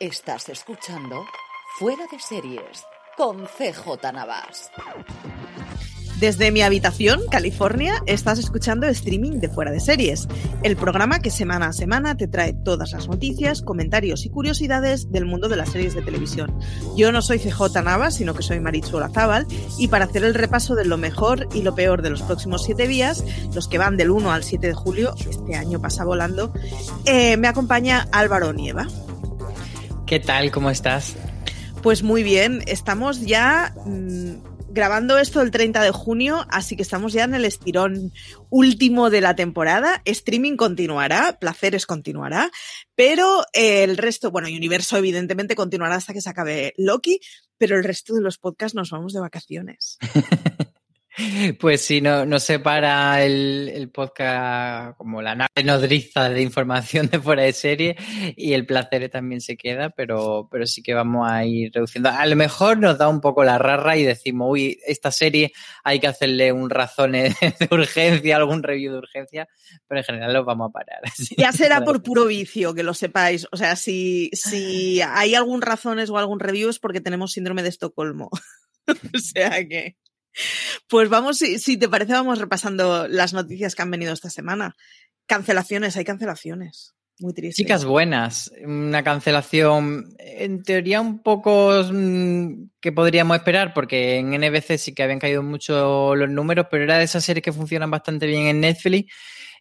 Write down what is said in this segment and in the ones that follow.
Estás escuchando Fuera de Series con CJ Navas. Desde mi habitación, California, estás escuchando streaming de Fuera de Series, el programa que semana a semana te trae todas las noticias, comentarios y curiosidades del mundo de las series de televisión. Yo no soy CJ Navas, sino que soy Marichu Olazábal, y para hacer el repaso de lo mejor y lo peor de los próximos siete días, los que van del 1 al 7 de julio, este año pasa volando, eh, me acompaña Álvaro Nieva. ¿Qué tal? ¿Cómo estás? Pues muy bien, estamos ya mmm, grabando esto el 30 de junio, así que estamos ya en el estirón último de la temporada. Streaming continuará, Placeres continuará, pero el resto, bueno, Universo evidentemente continuará hasta que se acabe Loki, pero el resto de los podcasts nos vamos de vacaciones. Pues sí, no, nos separa el, el, podcast como la nave nodriza de información de fuera de serie y el placer también se queda, pero, pero sí que vamos a ir reduciendo. A lo mejor nos da un poco la rara y decimos, uy, esta serie hay que hacerle un razón de urgencia, algún review de urgencia, pero en general los vamos a parar. Ya será por puro vicio, que lo sepáis. O sea, si, si hay algún razones o algún review es porque tenemos síndrome de Estocolmo. o sea que... Pues vamos, si, te parece, vamos repasando las noticias que han venido esta semana. Cancelaciones, hay cancelaciones. Muy triste. Chicas buenas, una cancelación en teoría un poco mmm, que podríamos esperar, porque en NBC sí que habían caído mucho los números, pero era de esas series que funcionan bastante bien en Netflix.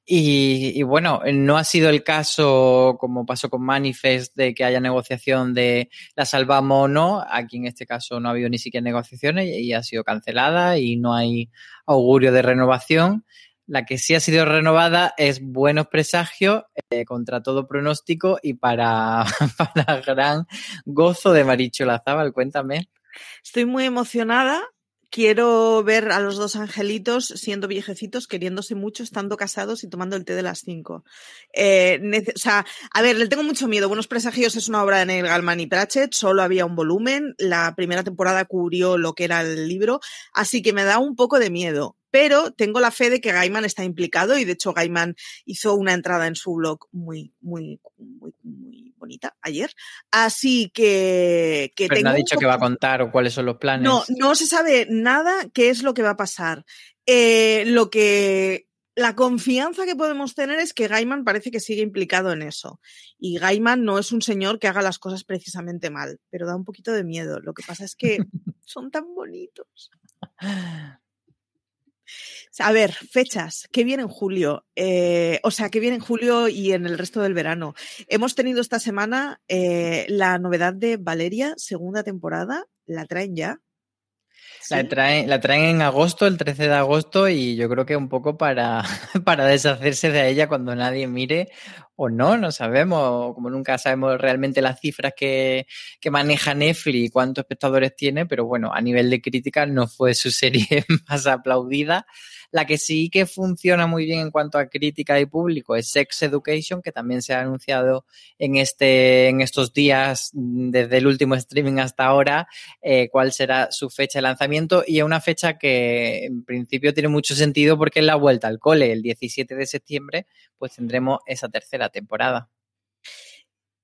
Y, bueno, no ha sido el caso, como pasó con Manifest, de que haya negociación de la salvamos o no. Aquí en este caso no ha habido ni siquiera negociaciones y ha sido cancelada y no hay augurio de renovación. La que sí ha sido renovada es Buenos Presagios, eh, contra todo pronóstico y para, para gran gozo de Maricho Lazábal. Cuéntame. Estoy muy emocionada quiero ver a los dos angelitos siendo viejecitos, queriéndose mucho, estando casados y tomando el té de las cinco. Eh, o sea, a ver, le tengo mucho miedo. Buenos Presagios es una obra de Neil Gaiman y Pratchett, solo había un volumen, la primera temporada cubrió lo que era el libro, así que me da un poco de miedo. Pero tengo la fe de que Gaiman está implicado y de hecho Gaiman hizo una entrada en su blog muy, muy, muy, muy bonita ayer. Así que, que Pero tengo no ha dicho que va a contar o cuáles son los planes. No, no se sabe nada qué es lo que va a pasar. Eh, lo que la confianza que podemos tener es que Gaiman parece que sigue implicado en eso. Y Gaiman no es un señor que haga las cosas precisamente mal, pero da un poquito de miedo. Lo que pasa es que son tan bonitos. A ver, fechas, ¿qué viene en julio? Eh, o sea, ¿qué viene en julio y en el resto del verano? Hemos tenido esta semana eh, la novedad de Valeria, segunda temporada, la traen ya. ¿Sí? La, traen, la traen en agosto, el 13 de agosto, y yo creo que un poco para, para deshacerse de ella cuando nadie mire o no, no sabemos, como nunca sabemos realmente las cifras que, que maneja Netflix y cuántos espectadores tiene, pero bueno, a nivel de crítica no fue su serie más aplaudida. La que sí que funciona muy bien en cuanto a crítica y público es Sex Education, que también se ha anunciado en, este, en estos días, desde el último streaming hasta ahora, eh, cuál será su fecha de lanzamiento. Y es una fecha que en principio tiene mucho sentido porque es la vuelta al cole, el 17 de septiembre, pues tendremos esa tercera temporada.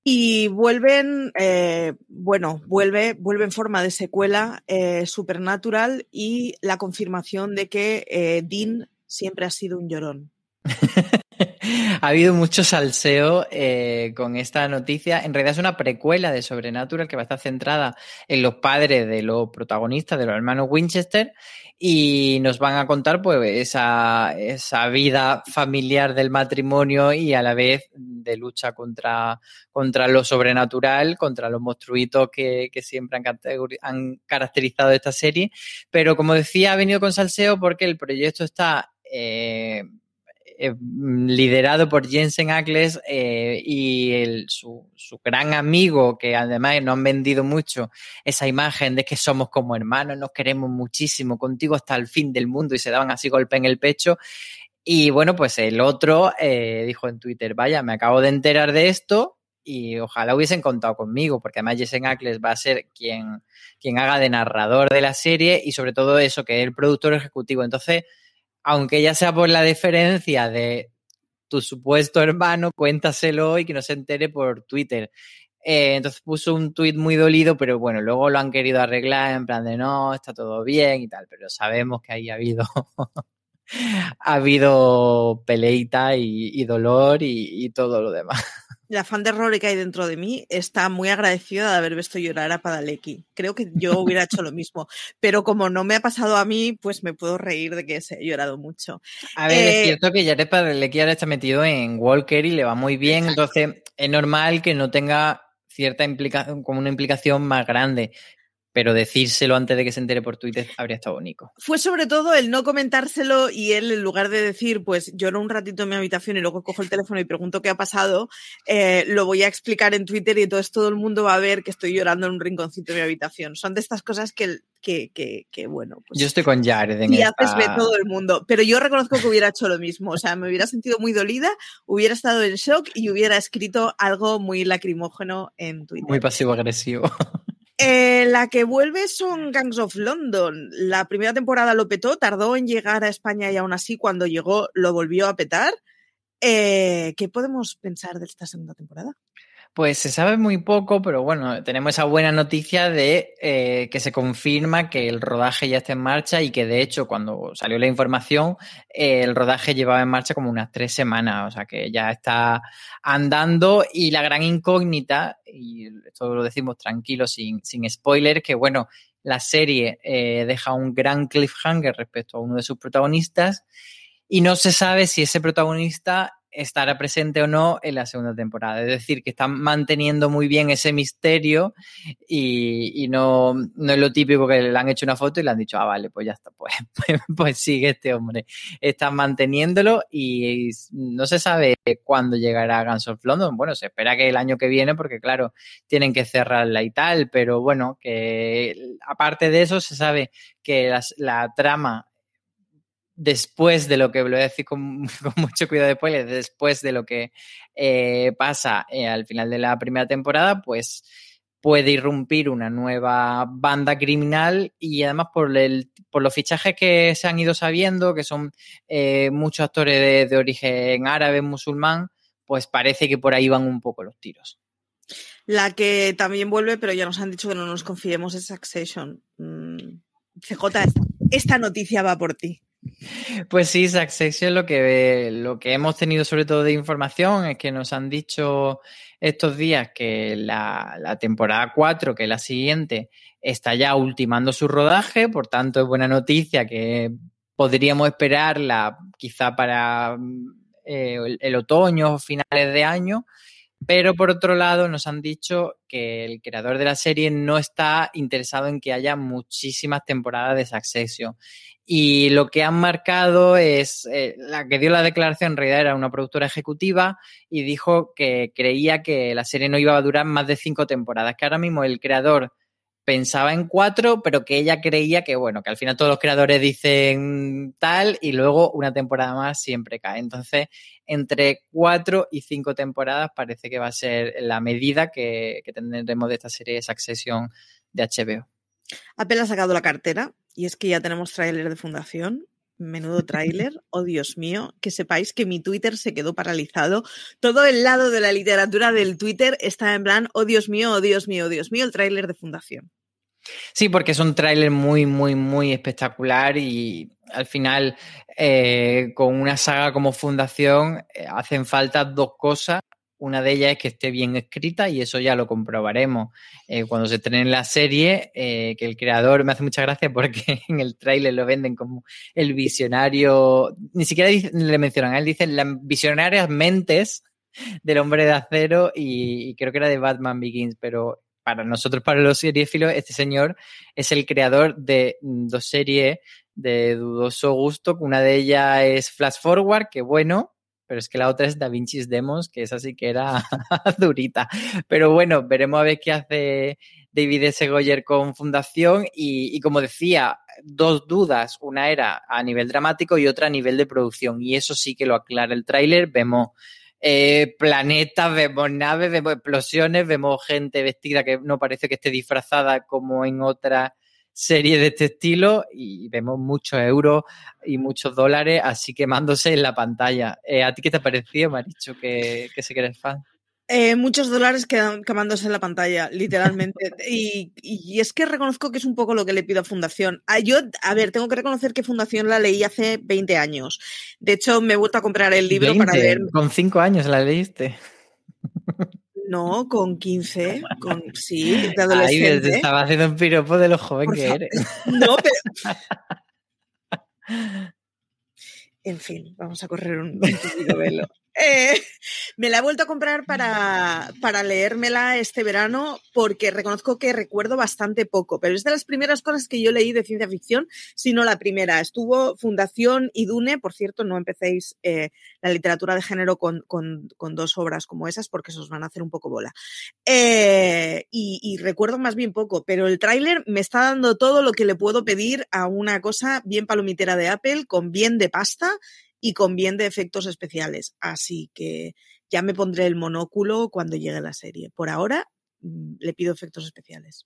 Y vuelven, eh, bueno, vuelve, vuelve en forma de secuela eh, Supernatural y la confirmación de que eh, Dean siempre ha sido un llorón. ha habido mucho salseo eh, con esta noticia. En realidad es una precuela de Sobrenatural que va a estar centrada en los padres de los protagonistas, de los hermanos Winchester, y nos van a contar pues esa, esa vida familiar del matrimonio y a la vez de lucha contra, contra lo sobrenatural, contra los monstruitos que, que siempre han, caracterizado esta serie. Pero como decía, ha venido con salseo porque el proyecto está eh, eh, liderado por Jensen Ackles eh, y su, su, gran amigo, que además nos han vendido mucho esa imagen de que somos como hermanos, nos queremos muchísimo, contigo hasta el fin del mundo y se daban así golpe en el pecho. Y bueno, pues el otro eh, dijo en Twitter, vaya, me acabo de enterar de esto y ojalá hubiesen contado conmigo, porque además Jensen Ackles va a ser quien, quien haga de narrador de la serie y sobre todo eso, que es el productor ejecutivo. Entonces, aunque ya sea por la diferencia de tu supuesto hermano, cuéntaselo y que no se entere por Twitter. Eh, entonces puso un tuit muy dolido, pero bueno, luego lo han querido arreglar en plan de no, está todo bien y tal, pero sabemos que ahí ha habido, ha habido peleita y, dolor y, todo lo demás la fan de Rory que hay dentro de mí está muy agradecida de haber visto llorar a Padalecki. Creo que yo hubiera hecho lo mismo, pero como no me ha pasado a mí, pues me puedo reír de que se he llorado mucho. A ver, eh, es cierto que Jared Padalecki ahora está metido en Walker y le va muy bien, exacto. entonces es normal que no tenga cierta implicación, como una implicación más grande pero decírselo antes de que se entere por Twitter habría estado bonito. Fue sobre todo el no comentárselo y él, en lugar de decir, pues lloro un ratito en mi habitación y luego cojo el teléfono y pregunto qué ha pasado, eh, lo voy a explicar en Twitter y entonces todo el mundo va a ver que estoy llorando en un rinconcito de mi habitación. Son de estas cosas que, que, que, que bueno. Pues, yo estoy con Jared. En y esta... haces ve todo el mundo. Pero yo reconozco que hubiera hecho lo mismo. O sea, me hubiera sentido muy dolida, hubiera estado en shock y hubiera escrito algo muy lacrimógeno en Twitter. Muy pasivo-agresivo. Eh, la que vuelve son Gangs of London. La primera temporada lo petó, tardó en llegar a España y aún así cuando llegó lo volvió a petar. Eh, ¿Qué podemos pensar de esta segunda temporada? Pues se sabe muy poco, pero bueno, tenemos esa buena noticia de eh, que se confirma que el rodaje ya está en marcha y que de hecho cuando salió la información eh, el rodaje llevaba en marcha como unas tres semanas, o sea que ya está andando y la gran incógnita, y esto lo decimos tranquilo, sin, sin spoiler, que bueno, la serie eh, deja un gran cliffhanger respecto a uno de sus protagonistas y no se sabe si ese protagonista estará presente o no en la segunda temporada. Es decir, que están manteniendo muy bien ese misterio y, y no, no, es lo típico que le han hecho una foto y le han dicho, ah, vale, pues ya está, pues, pues, pues sigue este hombre. Están manteniéndolo y no se sabe cuándo llegará Guns of London. Bueno, se espera que el año que viene, porque claro, tienen que cerrarla y tal, pero bueno, que aparte de eso se sabe que la trama después de lo que, lo voy a decir con, mucho cuidado después, después de lo que eh, pasa eh, al final de la primera temporada, pues puede irrumpir una nueva banda criminal y además por, el, por los fichajes que se han ido sabiendo, que son eh, muchos actores de, de, origen árabe, musulmán, pues parece que por ahí van un poco los tiros. La que también vuelve, pero ya nos han dicho que no nos confiemos, es Succession. Mm, CJ, esta noticia va por ti. Pues sí, Succession lo que, lo que hemos tenido sobre todo de información es que nos han dicho estos días que la, la, temporada 4, que es la siguiente, está ya ultimando su rodaje, por tanto es buena noticia que podríamos esperarla quizá para eh, el, el otoño o finales de año. Pero por otro lado, nos han dicho que el creador de la serie no está interesado en que haya muchísimas temporadas de Succession. Y lo que han marcado es, eh, la que dio la declaración en realidad era una productora ejecutiva y dijo que creía que la serie no iba a durar más de cinco temporadas, que ahora mismo el creador pensaba en cuatro, pero que ella creía que, bueno, que al final todos los creadores dicen tal y luego una temporada más siempre cae. Entonces, entre cuatro y cinco temporadas parece que va a ser la medida que, que tendremos de esta serie Succession de HBO. Apple ha sacado la cartera y es que ya tenemos tráiler de fundación menudo tráiler, oh Dios mío, que sepáis que mi Twitter se quedó paralizado. Todo el lado de la literatura del Twitter está en plan, oh Dios mío, oh Dios mío, oh Dios mío, el tráiler de Fundación. Sí, porque es un tráiler muy, muy, muy espectacular y al final eh, con una saga como Fundación eh, hacen falta dos cosas. Una de ellas es que esté bien escrita y eso ya lo comprobaremos eh, cuando se estrene la serie, que el creador me hace mucha gracia porque en el tráiler lo venden como el visionario, ni siquiera le mencionan, él dice las visionarias mentes del hombre de acero y, creo que era de Batman Begins, pero para nosotros, para los seriéfilos, este señor es el creador de dos series de dudoso gusto, una de ellas es Flash Forward, que bueno, pero es que la otra es Da Vinci's Demos, que esa sí que era durita. Pero bueno, veremos a ver qué hace David S. Goyer con Fundación y, como decía, dos dudas. Una era a nivel dramático y otra a nivel de producción. Y eso sí que lo aclara el tráiler. Vemos eh, planetas, vemos naves, vemos explosiones, vemos gente vestida que no parece que esté disfrazada como en otra serie de este estilo y vemos muchos euros y muchos dólares así quemándose en la pantalla. Eh, ¿A ti qué te ha parecido, Maricho, que, que sé que eres fan? Eh, muchos dólares quemándose en la pantalla, literalmente. y, y, es que reconozco que es un poco lo que le pido a Fundación. Ah, yo, a ver, tengo que reconocer que Fundación la leí hace 20 años. De hecho, me he vuelto a comprar el libro para ver. Con 5 años la leíste. No, con 15, con, sí, de adolescente. Ay, estaba haciendo un piropo de lo joven que eres. No, pero... En fin, vamos a correr un, un velo. Eh, me la he vuelto a comprar para, para leérmela este verano porque reconozco que recuerdo bastante poco, pero es de las primeras cosas que yo leí de ciencia ficción, sino la primera. Estuvo Fundación y Dune, por cierto, no empecéis eh, la literatura de género con, con, dos obras como esas porque se os van a hacer un poco bola. Eh, y, recuerdo más bien poco, pero el tráiler me está dando todo lo que le puedo pedir a una cosa bien palomitera de Apple, con bien de pasta y con bien de efectos especiales. Así que ya me pondré el monóculo cuando llegue la serie. Por ahora mm, le pido efectos especiales.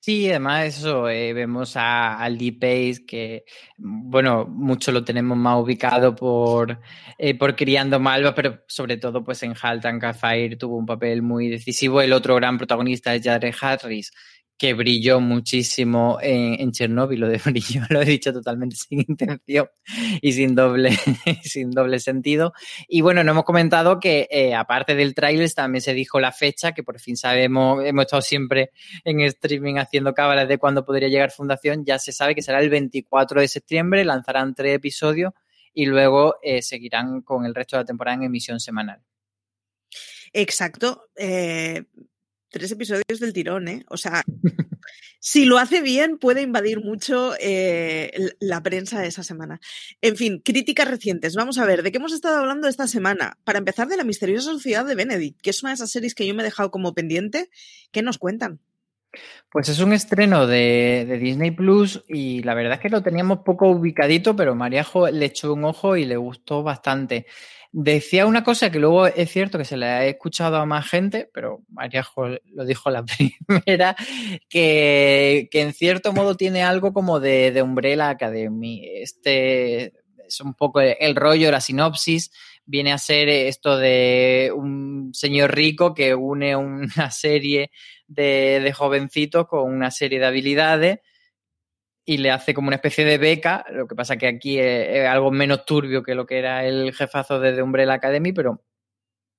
Sí, además eso, eh, vemos a, al D-Pace que, mm, bueno, mucho lo tenemos más ubicado por, eh, por Criando Malva, pero sobre todo pues en Haltan Fire tuvo un papel muy decisivo. El otro gran protagonista es Jared Harris, que brilló muchísimo en, en Chernobyl, lo de brillo lo he dicho totalmente sin intención y sin doble, sin doble sentido. Y bueno, no hemos comentado que eh, aparte del tráiler también se dijo la fecha, que por fin sabemos, hemos estado siempre en streaming haciendo cábalas de cuándo podría llegar Fundación, ya se sabe que será el 24 de septiembre, lanzarán tres episodios y luego eh, seguirán con el resto de la temporada en emisión semanal. Exacto. Eh, tres episodios del tirón, ¿eh? O sea, si lo hace bien, puede invadir mucho eh, la prensa de esa semana. En fin, críticas recientes. Vamos a ver, ¿de qué hemos estado hablando esta semana? Para empezar, de la misteriosa sociedad de Benedict, que es una de esas series que yo me he dejado como pendiente. ¿Qué nos cuentan? Pues es un estreno de, de, Disney Plus y la verdad es que lo teníamos poco ubicadito, pero Mariajo le echó un ojo y le gustó bastante. Decía una cosa que luego es cierto que se le ha escuchado a más gente, pero María lo dijo la primera, que, que en cierto modo tiene algo como de, de Umbrella Academy. Este es un poco el rollo, la sinopsis, viene a ser esto de un señor rico que une una serie de, de jovencitos con una serie de habilidades y le hace como una especie de beca, lo que pasa que aquí es, algo menos turbio que lo que era el jefazo de The Umbrella Academy, pero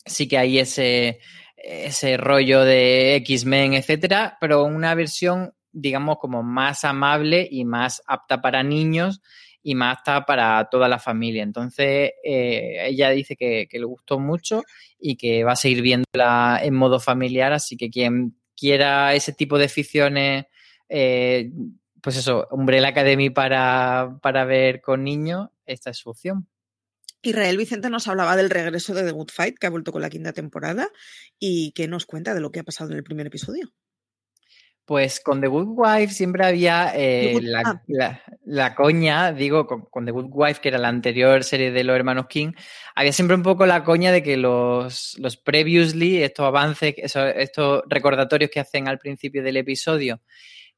sí que hay ese, ese rollo de X-Men, etcétera, pero una versión, digamos, como más amable y más apta para niños y más apta para toda la familia. Entonces, eh, ella dice que, que, le gustó mucho y que va a seguir viéndola en modo familiar, así que quien quiera ese tipo de ficciones eh, pues eso, Umbrella Academy para, para ver con niños, esta es su opción. Israel Vicente nos hablaba del regreso de The Good Fight, que ha vuelto con la quinta temporada, y que nos cuenta de lo que ha pasado en el primer episodio. Pues con The Good Wife siempre había eh, la, la, coña, digo, con, The Good Wife, que era la anterior serie de los hermanos King, había siempre un poco la coña de que los, los previously, estos avances, estos recordatorios que hacen al principio del episodio,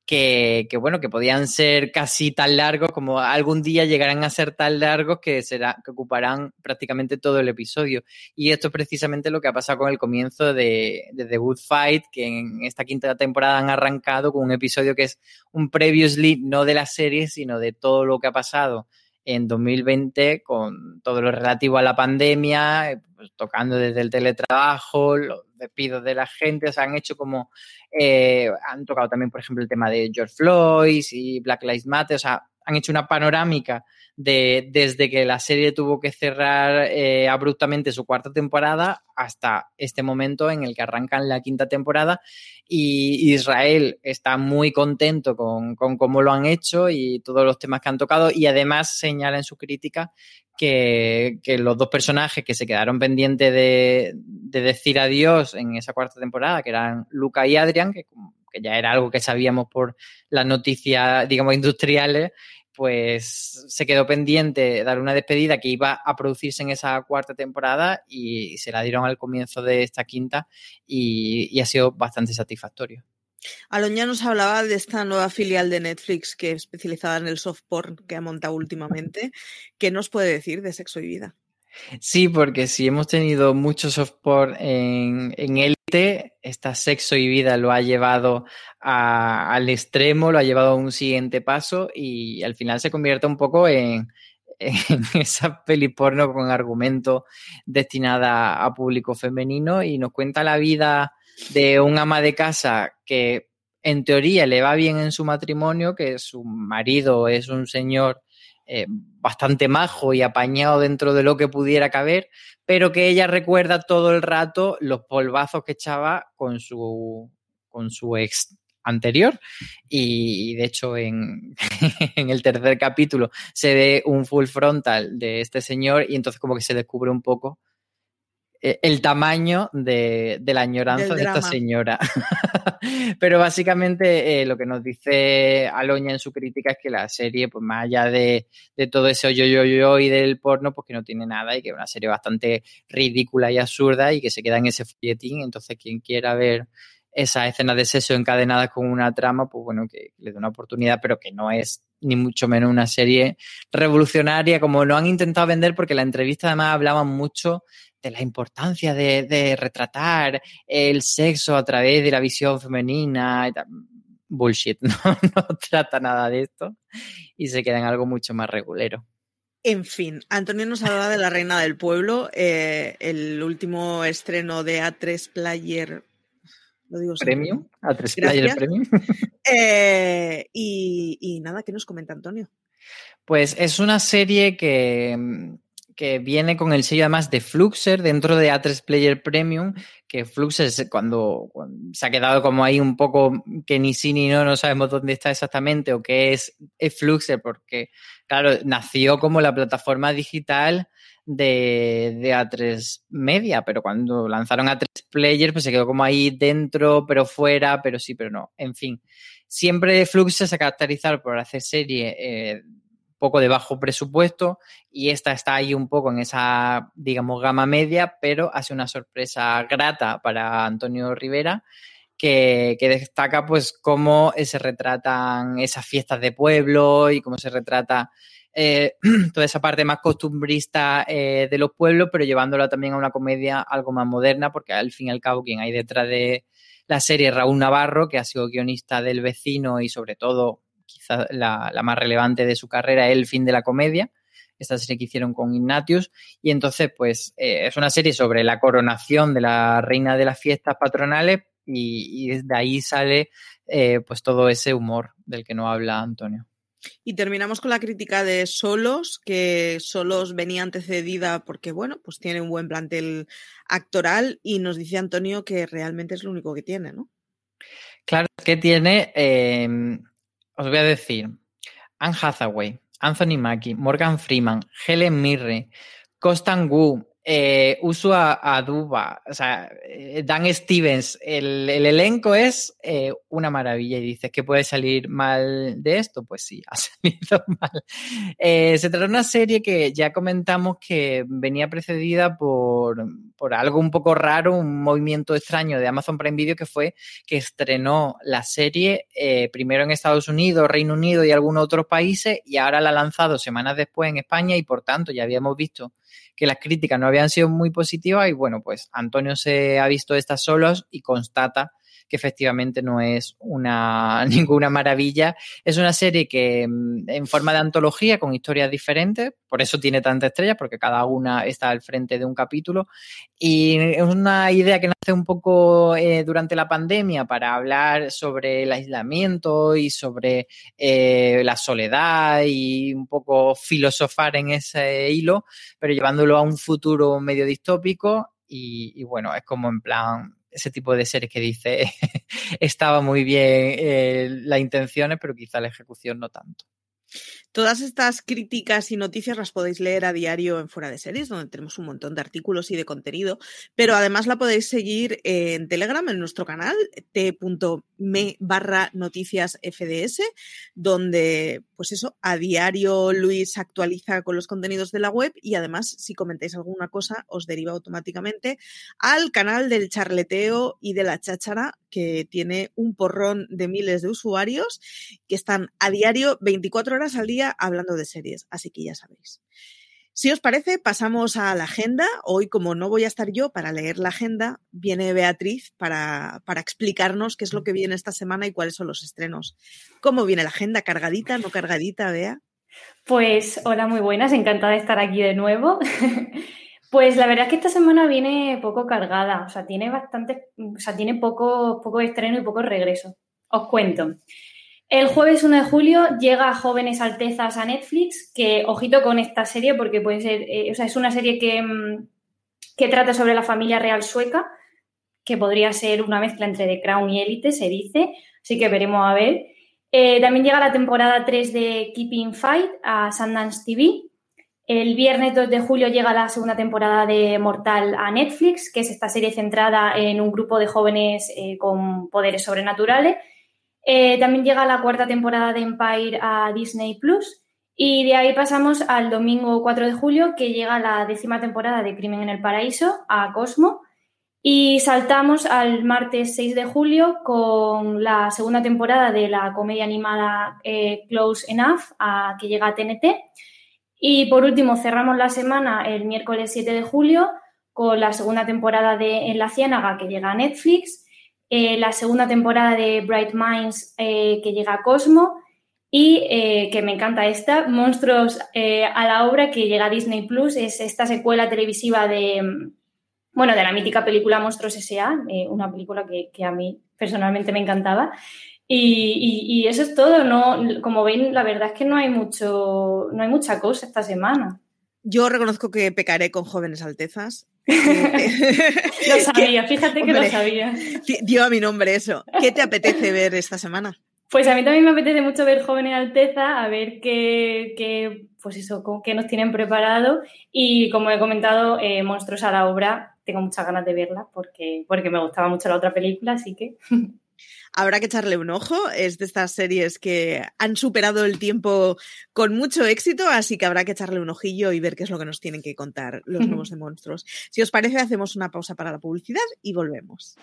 que, bueno, que podían ser casi tan largos como algún día llegarán a ser tan largos que será, que ocuparán prácticamente todo el episodio. Y esto es precisamente lo que ha pasado con el comienzo de, The Good Fight, que en esta quinta temporada han arrancado con un episodio que es un previously no de la serie, sino de todo lo que ha pasado en 2020 con todo lo relativo a la pandemia, pues, tocando desde el teletrabajo, los despidos de la gente, o han hecho como, eh, han tocado también, por ejemplo, el tema de George Floyd y Black Lives Matter, o sea, han hecho una panorámica de desde que la serie tuvo que cerrar eh, abruptamente su cuarta temporada hasta este momento en el que arrancan la quinta temporada. Y Israel está muy contento con, cómo lo han hecho y todos los temas que han tocado. Y además señala en su crítica que, los dos personajes que se quedaron pendientes de, decir adiós en esa cuarta temporada, que eran Luca y Adrian, que, que ya era algo que sabíamos por las noticias, digamos, industriales, pues se quedó pendiente dar una despedida que iba a producirse en esa cuarta temporada y se la dieron al comienzo de esta quinta y, ha sido bastante satisfactorio. Aloña nos hablaba de esta nueva filial de Netflix que es especializada en el soft porn que ha montado últimamente. ¿Qué nos puede decir de sexo y vida? Sí, porque si hemos tenido mucho soft porn en, en esta sexo y vida lo ha llevado al extremo, lo ha llevado a un siguiente paso y al final se convierte un poco en, esa peli porno con argumento destinada a público femenino y nos cuenta la vida de un ama de casa que en teoría le va bien en su matrimonio, que su marido es un señor eh, bastante majo y apañado dentro de lo que pudiera caber, pero que ella recuerda todo el rato los polvazos que echaba con su, con su ex anterior. Y, de hecho en, en, el tercer capítulo se ve un full frontal de este señor y entonces como que se descubre un poco el tamaño de, la añoranza de esta señora. Pero básicamente eh, lo que nos dice Aloña en su crítica es que la serie, pues más allá de, todo ese yo, yo, yo y del porno, pues que no tiene nada y que es una serie bastante ridícula y absurda y que se queda en ese folletín. Entonces, quien quiera ver esa escena de sexo encadenadas con una trama, pues bueno, que le dé una oportunidad, pero que no es ni mucho menos una serie revolucionaria como lo han intentado vender, porque la entrevista además hablaban mucho de la importancia de, retratar el sexo a través de la visión femenina. Bullshit, ¿no? no trata nada de esto y se queda en algo mucho más regulero. En fin, Antonio nos hablaba de La Reina del Pueblo, eh, el último estreno de A3 Player. Lo digo Premium, A3 Player Premium. Eh, y, y nada, ¿qué nos comenta Antonio? Pues es una serie que, que viene con el sello además de Fluxer dentro de A3 Player Premium, que Fluxer cuando, se ha quedado como ahí un poco que ni sí ni no, no sabemos dónde está exactamente o qué es, Fluxer, porque claro, nació como la plataforma digital de, de, A3 Media, pero cuando lanzaron A3 Player, pues se quedó como ahí dentro, pero fuera, pero sí, pero no. En fin, siempre Fluxer se ha caracterizado por hacer serie eh, poco de bajo presupuesto y esta está ahí un poco en esa, digamos, gama media, pero hace una sorpresa grata para Antonio Rivera. Que, destaca pues cómo se retratan esas fiestas de pueblo y cómo se retrata eh, toda esa parte más costumbrista eh, de los pueblos, pero llevándola también a una comedia algo más moderna, porque al fin y al cabo quien hay detrás de la serie Raúl Navarro, que ha sido guionista del vecino y sobre todo quizá la, más relevante de su carrera, El fin de la comedia, esta serie que hicieron con Ignatius, y entonces pues eh, es una serie sobre la coronación de la reina de las fiestas patronales y, y de ahí sale eh, pues todo ese humor del que no habla Antonio. Y terminamos con la crítica de Solos, que Solos venía antecedida porque, bueno, pues tiene un buen plantel actoral y nos dice Antonio que realmente es lo único que tiene, ¿no? Claro, que tiene eh, os voy a decir, Anne Hathaway, Anthony Mackie, Morgan Freeman, Helen Mirren, Costan Wu, eh, uso a, Duba, o sea, eh, Dan Stevens, el, elenco es eh, una maravilla y dices que puede salir mal de esto, pues sí, ha salido mal. se trata de una serie que ya comentamos que venía precedida por, por algo un poco raro, un movimiento extraño de Amazon Prime Video que fue que estrenó la serie primero en Estados Unidos, Reino Unido y algunos otros países y ahora la ha lanzado semanas después en España y por tanto ya habíamos visto que las críticas no habían sido muy positivas y bueno, pues Antonio se ha visto estas solos y constata que efectivamente no es una ninguna maravilla. Es una serie que mm, en forma de antología con historias diferentes, por eso tiene tantas estrellas, porque cada una está al frente de un capítulo. Y es una idea que nace un poco eh, durante la pandemia para hablar sobre el aislamiento y sobre eh, la soledad y un poco filosofar en ese hilo, pero llevándolo a un futuro medio distópico. y bueno, es como en plan, ese tipo de series que dice estaba muy bien eh, las intenciones, pero quizá la ejecución no tanto. Todas estas críticas y noticias las podéis leer a diario en Fuera de Series, donde tenemos un montón de artículos y de contenido, pero además la podéis seguir en Telegram, en nuestro canal, t.me barra noticias FDS, donde, pues eso, a diario Luis actualiza con los contenidos de la web y además, si comentáis alguna cosa, os deriva automáticamente al canal del charleteo y de la cháchara, que tiene un porrón de miles de usuarios que están a diario 24 horas al día hablando de series, así que ya sabéis. Si os parece, pasamos a la agenda. Hoy, como no voy a estar yo para leer la agenda, viene Beatriz para, para, explicarnos qué es lo que viene esta semana y cuáles son los estrenos. ¿Cómo viene la agenda? ¿Cargadita, no cargadita, Bea? Pues hola, muy buenas, encantada de estar aquí de nuevo. pues la verdad es que esta semana viene poco cargada, o sea, tiene bastante, o sea, tiene poco, poco estreno y poco regreso. Os cuento. El jueves 1 de julio llega Jóvenes Altezas a Netflix, que ojito con esta serie porque puede ser, eh, o sea, es una serie que, mm, que, trata sobre la familia real sueca, que podría ser una mezcla entre The Crown y Elite, se dice, así que veremos a ver. Eh, también llega la temporada 3 de Keeping Fight a Sundance TV. El viernes 2 de julio llega la segunda temporada de Mortal a Netflix, que es esta serie centrada en un grupo de jóvenes eh, con poderes sobrenaturales eh, también llega la cuarta temporada de Empire a Disney Plus. Y de ahí pasamos al domingo 4 de julio, que llega la décima temporada de Crimen en el Paraíso a Cosmo. Y saltamos al martes 6 de julio con la segunda temporada de la comedia animada eh, Close Enough, a, que llega a TNT. Y por último, cerramos la semana el miércoles 7 de julio con la segunda temporada de En la Ciénaga, que llega a Netflix. Eh, la segunda temporada de Bright Minds eh, que llega a Cosmo y eh, que me encanta esta, Monstruos a la obra que llega a Disney Plus, es esta secuela televisiva de, bueno, de la mítica película Monstruos S.A., una película que, a mí personalmente me encantaba. Y, eso es todo, ¿no? Como ven, la verdad es que no hay mucho, no hay mucha cosa esta semana. Yo reconozco que pecaré con jóvenes altezas. lo sabía, fíjate que lo sabía. Dio a mi nombre eso. ¿Qué te apetece ver esta semana? Pues a mí también me apetece mucho ver Jóvenes Alteza, a ver qué, pues eso, qué nos tienen preparado. Y como he comentado, eh, Monstruos a la obra, tengo muchas ganas de verla porque, porque me gustaba mucho la otra película, así que. habrá que echarle un ojo. Es de estas series que han superado el tiempo con mucho éxito, así que habrá que echarle un ojillo y ver qué es lo que nos tienen que contar los nuevos de monstruos. Si os parece, hacemos una pausa para la publicidad y volvemos.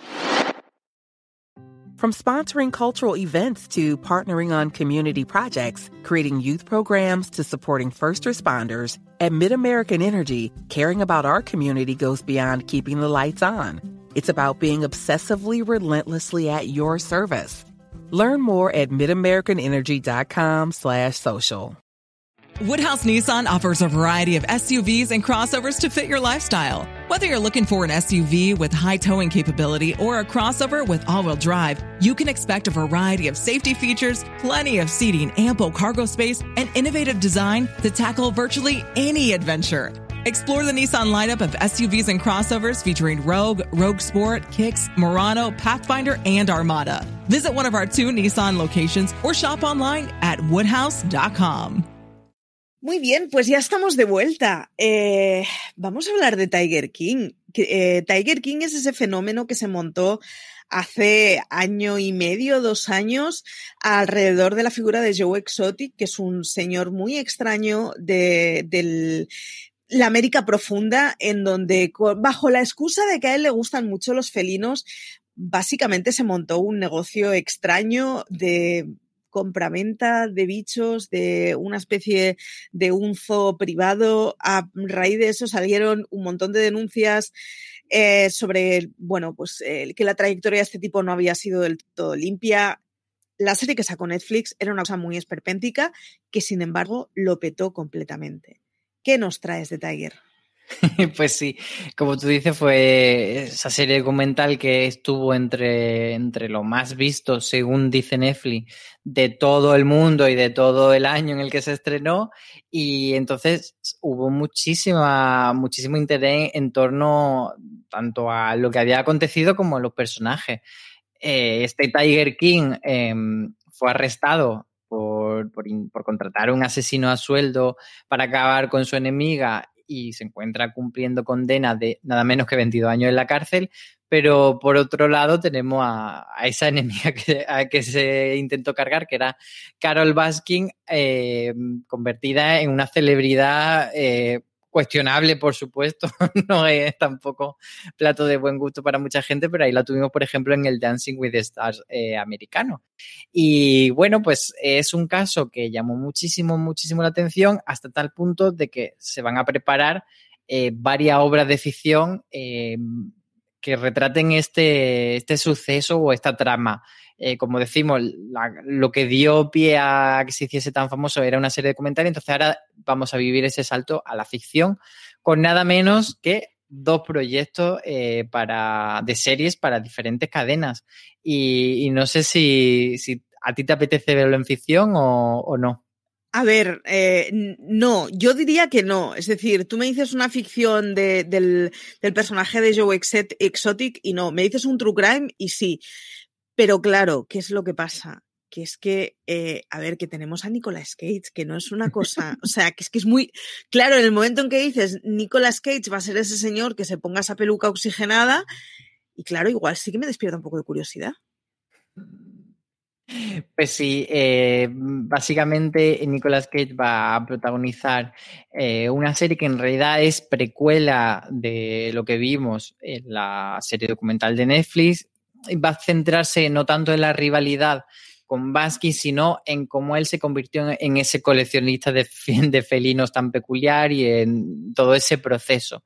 From sponsoring cultural events to partnering on community projects, creating youth programs to supporting first responders, at MidAmerican Energy, caring about our community goes beyond keeping the lights on. It's about being obsessively relentlessly at your service. Learn more at midamericanenergy.com slash social. Woodhouse Nissan offers a variety of SUVs and crossovers to fit your lifestyle. Whether you're looking for an SUV with high towing capability or a crossover with all-wheel drive, you can expect a variety of safety features, plenty of seating, ample cargo space, and innovative design to tackle virtually any adventure. Explore the Nissan lineup of SUVs and crossovers featuring Rogue, Rogue Sport, Kicks, Murano, Pathfinder, and Armada. Visit one of our two Nissan locations or shop online at woodhouse.com. Muy bien, pues ya estamos de vuelta. Eh, vamos a hablar de Tiger King. Eh, Tiger King es ese fenómeno que se montó hace año y medio, dos años, alrededor de la figura de Joe Exotic, que es un señor muy extraño de, la América profunda, en donde, bajo la excusa de que a él le gustan mucho los felinos, básicamente se montó un negocio extraño de compraventa de bichos de una especie de un zoo privado. A raíz de eso salieron un montón de denuncias eh, sobre, bueno, pues eh, que la trayectoria de este tipo no había sido del todo limpia. La serie que sacó Netflix era una cosa muy esperpéntica que, sin embargo, lo petó completamente. ¿Qué nos traes de Tiger? Pues sí, como tú dices, fue esa serie documental que estuvo entre, entre lo más visto, según dice Netflix, de todo el mundo y de todo el año en el que se estrenó. Y entonces hubo muchísima, muchísimo interés en torno tanto a lo que había acontecido como a los personajes. Eh, este Tiger King em, fue arrestado por, por, contratar a un asesino a sueldo para acabar con su enemiga y se encuentra cumpliendo condena de nada menos que 22 años en la cárcel, pero por otro lado tenemos a, esa enemiga que, a que se intentó cargar, que era Carol Baskin, eh, convertida en una celebridad eh, cuestionable, por supuesto, no es tampoco plato de buen gusto para mucha gente, pero ahí la tuvimos, por ejemplo, en el Dancing with the Stars eh, americano. Y bueno, pues es un caso que llamó muchísimo, muchísimo la atención hasta tal punto de que se van a preparar eh, varias obras de ficción eh, que retraten este, este suceso o esta trama. Eh, como decimos, lo que dio pie a que se hiciese tan famoso era una serie de comentarios, entonces ahora vamos a vivir ese salto a la ficción con nada menos que dos proyectos eh, para, de series para diferentes cadenas. Y, no sé si, a ti te apetece verlo en ficción o, no. A ver, eh, no, yo diría que no. Es decir, tú me dices una ficción del, personaje de Joe Exotic y no, me dices un true crime y sí. Pero claro, ¿qué es lo que pasa? Que es que, eh, a ver, que tenemos a Nicolas Cage, que no es una cosa, o sea, que es que es muy, claro, en el momento en que dices Nicolas Cage va a ser ese señor que se ponga esa peluca oxigenada, y claro, igual sí que me despierta un poco de curiosidad. Pues sí, eh, básicamente Nicolas Cage va a protagonizar eh, una serie que en realidad es precuela de lo que vimos en la serie documental de Netflix va a centrarse no tanto en la rivalidad con Baskin, sino en cómo él se convirtió en, ese coleccionista de, de, felinos tan peculiar y en todo ese proceso.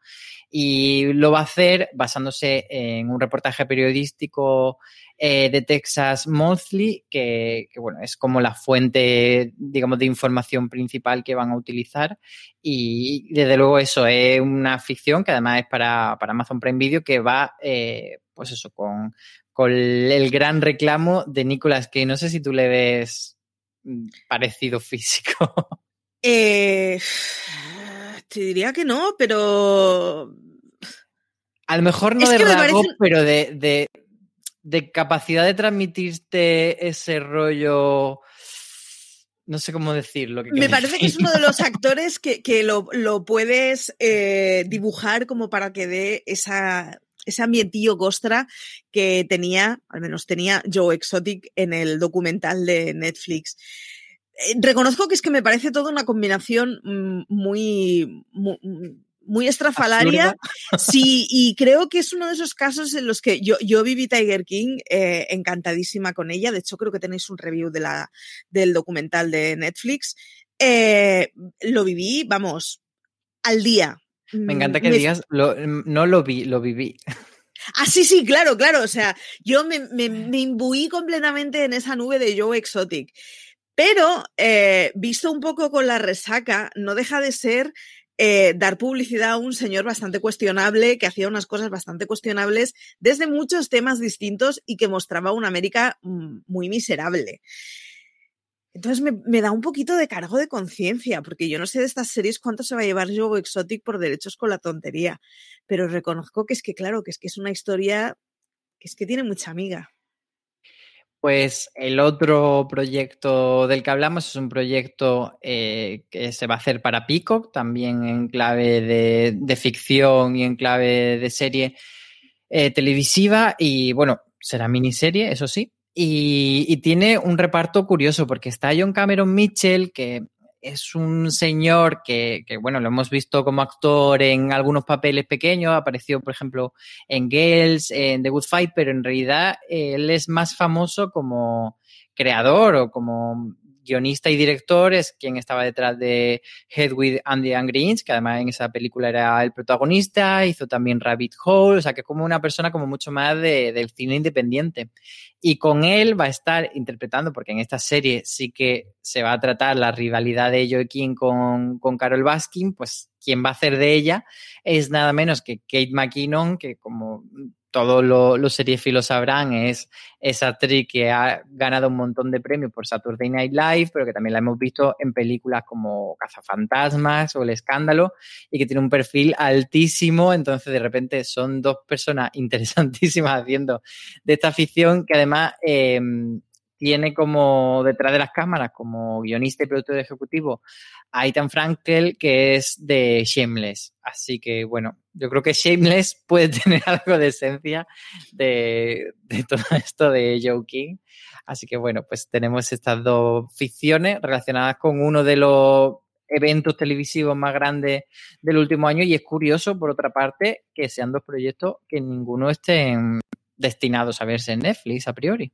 Y lo va a hacer basándose en un reportaje periodístico eh, de Texas Monthly, que, bueno, es como la fuente, digamos, de información principal que van a utilizar. Y desde luego eso es una ficción que además es para, para Amazon Prime Video que va, eh, pues eso, con, con el gran reclamo de Nicolas que No sé si tú le ves mm, parecido físico. Eh, te diría que no, pero. A lo mejor no de rasgo, pero de, de, capacidad de transmitirte ese rollo. No sé cómo decirlo. Me parece que es uno de los actores que, lo, puedes eh, dibujar como para que dé esa, ese ambientillo Gostra que tenía, al menos tenía Joe Exotic en el documental de Netflix. Eh, reconozco que es que me parece toda una combinación mm, muy, muy, estrafalaria. Sí, y creo que es uno de esos casos en los que yo, yo viví Tiger King eh, encantadísima con ella. De hecho, creo que tenéis un review de la, del documental de Netflix. Eh, lo viví, vamos, al día. Me encanta que digas, no lo vi, lo viví. Ah, sí, sí, claro, claro. O sea, yo me, me, imbuí completamente en esa nube de Joe Exotic. Pero, eh, visto un poco con la resaca, no deja de ser eh, dar publicidad a un señor bastante cuestionable, que hacía unas cosas bastante cuestionables desde muchos temas distintos y que mostraba una América mm, muy miserable. Entonces me, da un poquito de cargo de conciencia, porque yo no sé de estas series cuánto se va a llevar Joe Exotic por derechos con la tontería, pero reconozco que es que, claro, que es que es una historia que es que tiene mucha amiga. Pues el otro proyecto del que hablamos es un proyecto eh, que se va a hacer para Peacock, también en clave de, ficción y en clave de serie eh, televisiva. Y bueno, será miniserie, eso sí. Y, y, tiene un reparto curioso porque está John Cameron Mitchell, que es un señor que, bueno, lo hemos visto como actor en algunos papeles pequeños, apareció, por ejemplo, en Girls, en The Good Fight, pero en realidad él es más famoso como creador o como guionista y director es quien estaba detrás de Head with Andy and Greens, que además en esa película era el protagonista, hizo también Rabbit Hole, o sea que como una persona como mucho más de, del cine independiente. Y con él va a estar interpretando, porque en esta serie sí que se va a tratar la rivalidad de Joaquín con, con Carol Baskin, pues quien va a hacer de ella es nada menos que Kate McKinnon, que como todos los lo seriefilos sabrán, es esa actriz que ha ganado un montón de premios por Saturday Night Live, pero que también la hemos visto en películas como Cazafantasmas o El Escándalo, y que tiene un perfil altísimo. Entonces, de repente, son dos personas interesantísimas haciendo de esta ficción que además eh, tiene como detrás de las cámaras, como guionista y productor ejecutivo, a Ethan Frankel, que es de Shameless. Así que, bueno, yo creo que Shameless puede tener algo de esencia de, todo esto de Joe King. Así que, bueno, pues tenemos estas dos ficciones relacionadas con uno de los eventos televisivos más grandes del último año y es curioso, por otra parte, que sean dos proyectos que ninguno estén destinados a verse en Netflix a priori.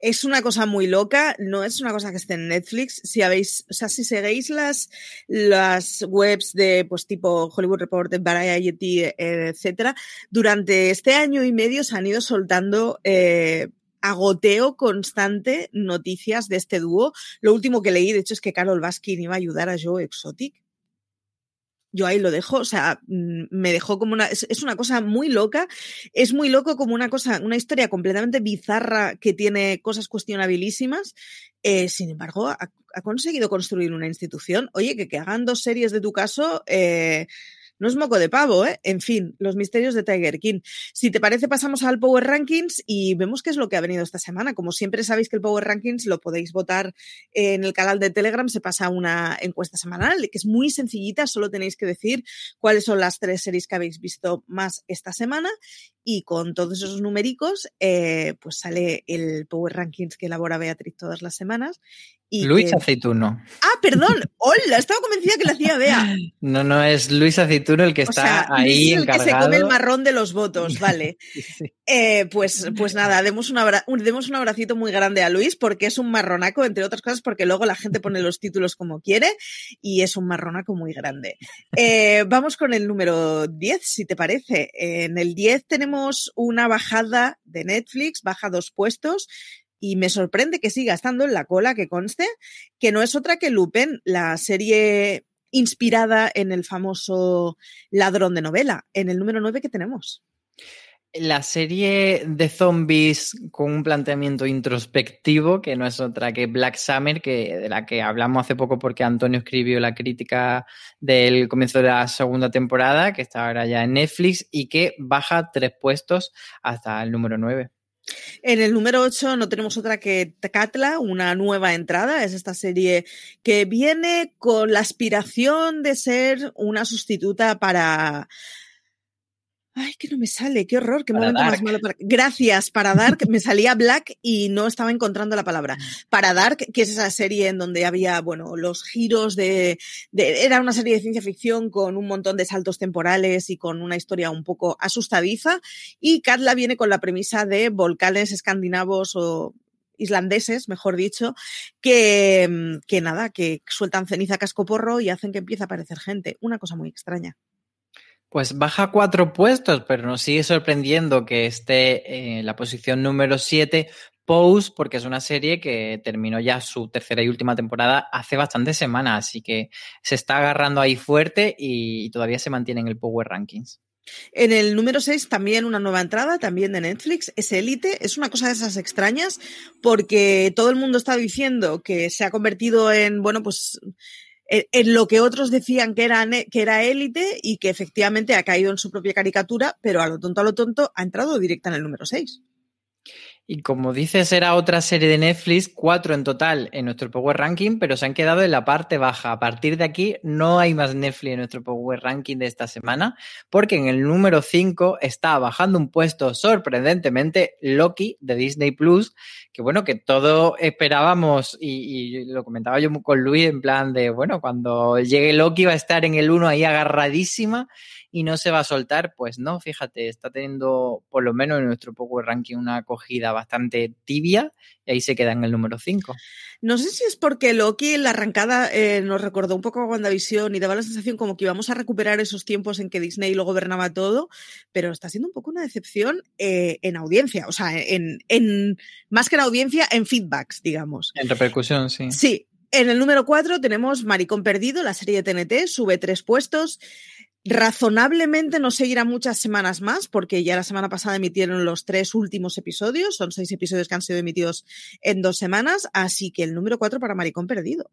Es una cosa muy loca, no es una cosa que esté en Netflix. Si habéis, o sea, si seguís las, las webs de pues tipo Hollywood Reporter, Variety, etcétera, durante este año y medio se han ido soltando eh, agoteo constante noticias de este dúo. Lo último que leí, de hecho, es que Carol Baskin iba a ayudar a Joe Exotic yo ahí lo dejo, o sea, mm, me dejó como una, es, una cosa muy loca, es muy loco como una cosa, una historia completamente bizarra que tiene cosas cuestionabilísimas, eh, sin embargo, ha, conseguido construir una institución, oye, que, que hagan dos series de tu caso, eh, no es moco de pavo, ¿eh? En fin, los misterios de Tiger King. Si te parece, pasamos al Power Rankings y vemos qué es lo que ha venido esta semana. Como siempre sabéis que el Power Rankings lo podéis votar en el canal de Telegram, se pasa una encuesta semanal, que es muy sencillita, solo tenéis que decir cuáles son las tres series que habéis visto más esta semana y con todos esos numericos, eh, pues sale el Power Rankings que elabora Beatriz todas las semanas Luis Aceituno. Ah, perdón. Hola, estaba convencida que lo hacía Bea. No, no, es Luis Aceituno el que está ahí el que se come el marrón de los votos, vale. Eh, pues, pues nada, demos un, demos un abracito muy grande a Luis porque es un marronaco, entre otras cosas, porque luego la gente pone los títulos como quiere y es un marronaco muy grande. Eh, vamos con el número 10, si te parece. En el 10 tenemos una bajada de Netflix, baja dos puestos y me sorprende que siga estando en la cola, que conste, que no es otra que Lupin, la serie inspirada en el famoso ladrón de novela, en el número 9 que tenemos. La serie de zombies con un planteamiento introspectivo, que no es otra que Black Summer, que, de la que hablamos hace poco porque Antonio escribió la crítica del comienzo de la segunda temporada, que está ahora ya en Netflix, y que baja tres puestos hasta el número 9. En el número 8 no tenemos otra que Katla, una nueva entrada. Es esta serie que viene con la aspiración de ser una sustituta para Ay, que no me sale, qué horror, qué momento más malo. Para... Gracias, para Dark, me salía Black y no estaba encontrando la palabra. Mm. Para Dark, que es esa serie en donde había, bueno, los giros de, de, Era una serie de ciencia ficción con un montón de saltos temporales y con una historia un poco asustadiza. Y Katla viene con la premisa de volcanes escandinavos o islandeses, mejor dicho, que, que nada, que sueltan ceniza cascoporro y hacen que empiece a aparecer gente. Una cosa muy extraña. Pues baja cuatro puestos, pero nos sigue sorprendiendo que esté en la posición número siete Pose, porque es una serie que terminó ya su tercera y última temporada hace bastantes semanas, así que se está agarrando ahí fuerte y todavía se mantiene en el Power Rankings. En el número 6 también una nueva entrada, también de Netflix, es Elite. Es una cosa de esas extrañas porque todo el mundo está diciendo que se ha convertido en, bueno, pues en lo que otros decían que era, que era élite y que efectivamente ha caído en su propia caricatura, pero a lo tonto, a lo tonto, ha entrado directa en el número 6. Y como dices, era otra serie de Netflix, cuatro en total en nuestro Power Ranking, pero se han quedado en la parte baja. A partir de aquí no hay más Netflix en nuestro Power Ranking de esta semana, porque en el número 5 está bajando un puesto sorprendentemente Loki de Disney Plus, que bueno, que todo esperábamos y, lo comentaba yo con Luis en plan de, bueno, cuando llegue Loki va a estar en el 1 ahí agarradísima y no se va a soltar, pues no, fíjate, está teniendo por lo menos en nuestro Power Ranking una acogida bastante tibia y ahí se queda en el número 5. No sé si es porque Loki en la arrancada eh, nos recordó un poco a WandaVision y daba la sensación como que íbamos a recuperar esos tiempos en que Disney lo gobernaba todo, pero está siendo un poco una decepción eh, en audiencia, o sea, en, en más que en audiencia, en feedbacks, digamos. En repercusión, sí. Sí. En el número 4 tenemos Maricón Perdido, la serie de TNT, sube tres puestos. Razonablemente no seguirá muchas semanas más, porque ya la semana pasada emitieron los tres últimos episodios, son seis episodios que han sido emitidos en dos semanas, así que el número cuatro para Maricón Perdido.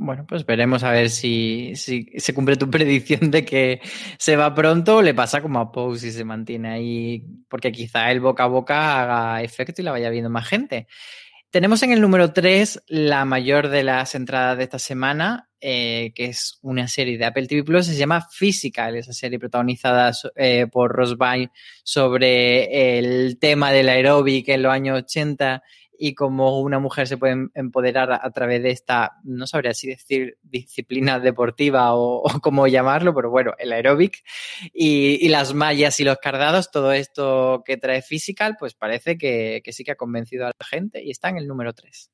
Bueno, pues veremos a ver si, se cumple tu predicción de que se va pronto o le pasa como a Pose y se mantiene ahí, porque quizá el boca a boca haga efecto y la vaya viendo más gente. Tenemos en el número 3 la mayor de las entradas de esta semana, eh, que es una serie de Apple TV Plus, se llama Physical, esa serie protagonizada eh, por Ross sobre el tema del aeróbic en los años 80 y cómo una mujer se puede empoderar a, través de esta, no sabría si decir disciplina deportiva o, cómo llamarlo, pero bueno, el aeróbic y, las mallas y los cardados, todo esto que trae Physical, pues parece que, sí que ha convencido a la gente y está en el número 3.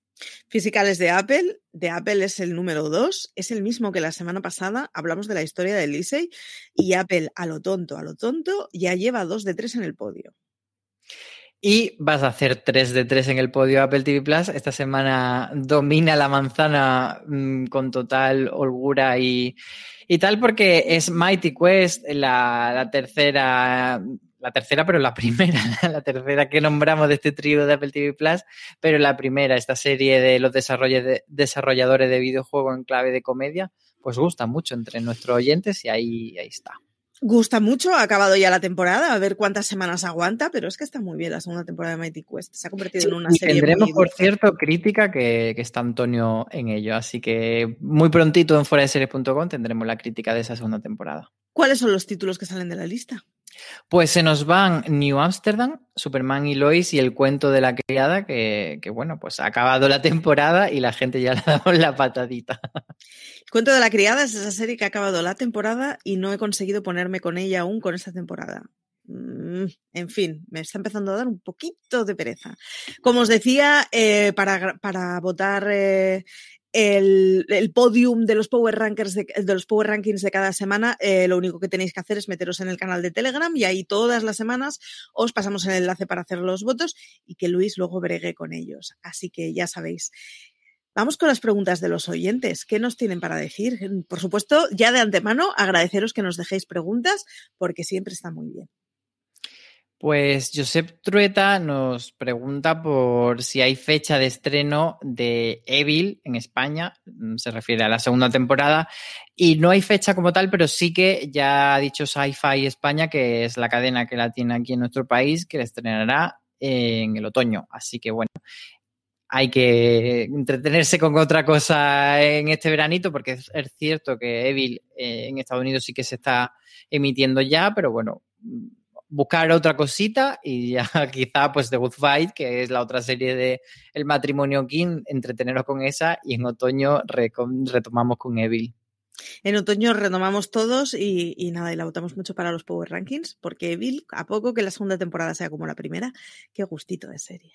Physical es de Apple, de Apple es el número 2, es el mismo que la semana pasada, hablamos de la historia de Lisey y Apple a lo tonto, a lo tonto, ya lleva 2 de 3 en el podio. Y vas a hacer 3 de 3 en el podio Apple TV Plus. Esta semana domina la manzana mmm, con total holgura y, y, tal, porque es Mighty Quest, la, la, tercera, la tercera, pero la primera, la tercera que nombramos de este trío de Apple TV Plus, pero la primera, esta serie de los desarrolladores de videojuegos en clave de comedia, pues gusta mucho entre nuestros oyentes y ahí, ahí está. Gusta mucho, ha acabado ya la temporada, a ver cuántas semanas aguanta, pero es que está muy bien la segunda temporada de Mighty Quest. Se ha convertido sí, en una y serie. Tendremos, por cierto, crítica que, que, está Antonio en ello, así que muy prontito en foradeseries.com tendremos la crítica de esa segunda temporada. ¿Cuáles son los títulos que salen de la lista? Pues se nos van New Amsterdam, Superman y Lois y el cuento de la criada, que, que, bueno, pues ha acabado la temporada y la gente ya le ha dado la patadita. Cuento de la criada es esa serie que ha acabado la temporada y no he conseguido ponerme con ella aún con esta temporada. Mm, en fin, me está empezando a dar un poquito de pereza. Como os decía, eh, para, para votar eh, el, el, podium de los Power de, de, los Power Rankings de cada semana, eh, lo único que tenéis que hacer es meteros en el canal de Telegram y ahí todas las semanas os pasamos el enlace para hacer los votos y que Luis luego bregue con ellos. Así que ya sabéis. Vamos con las preguntas de los oyentes. ¿Qué nos tienen para decir? Por supuesto, ya de antemano, agradeceros que nos dejéis preguntas porque siempre está muy bien. Pues Josep Trueta nos pregunta por si hay fecha de estreno de Evil en España, se refiere a la segunda temporada, y no hay fecha como tal, pero sí que ya ha dicho Sci-Fi España, que es la cadena que la tiene aquí en nuestro país, que la estrenará en el otoño. Así que bueno, hay que entretenerse con otra cosa en este veranito, porque es, cierto que Evil eh, en Estados Unidos sí que se está emitiendo ya, pero bueno buscar otra cosita y ya quizá pues The Good Fight, que es la otra serie de El matrimonio King, entreteneros con esa y en otoño re retomamos con Evil. En otoño retomamos todos y, y, nada, y la votamos mucho para los Power Rankings, porque Evil, a poco que la segunda temporada sea como la primera, qué gustito de serie.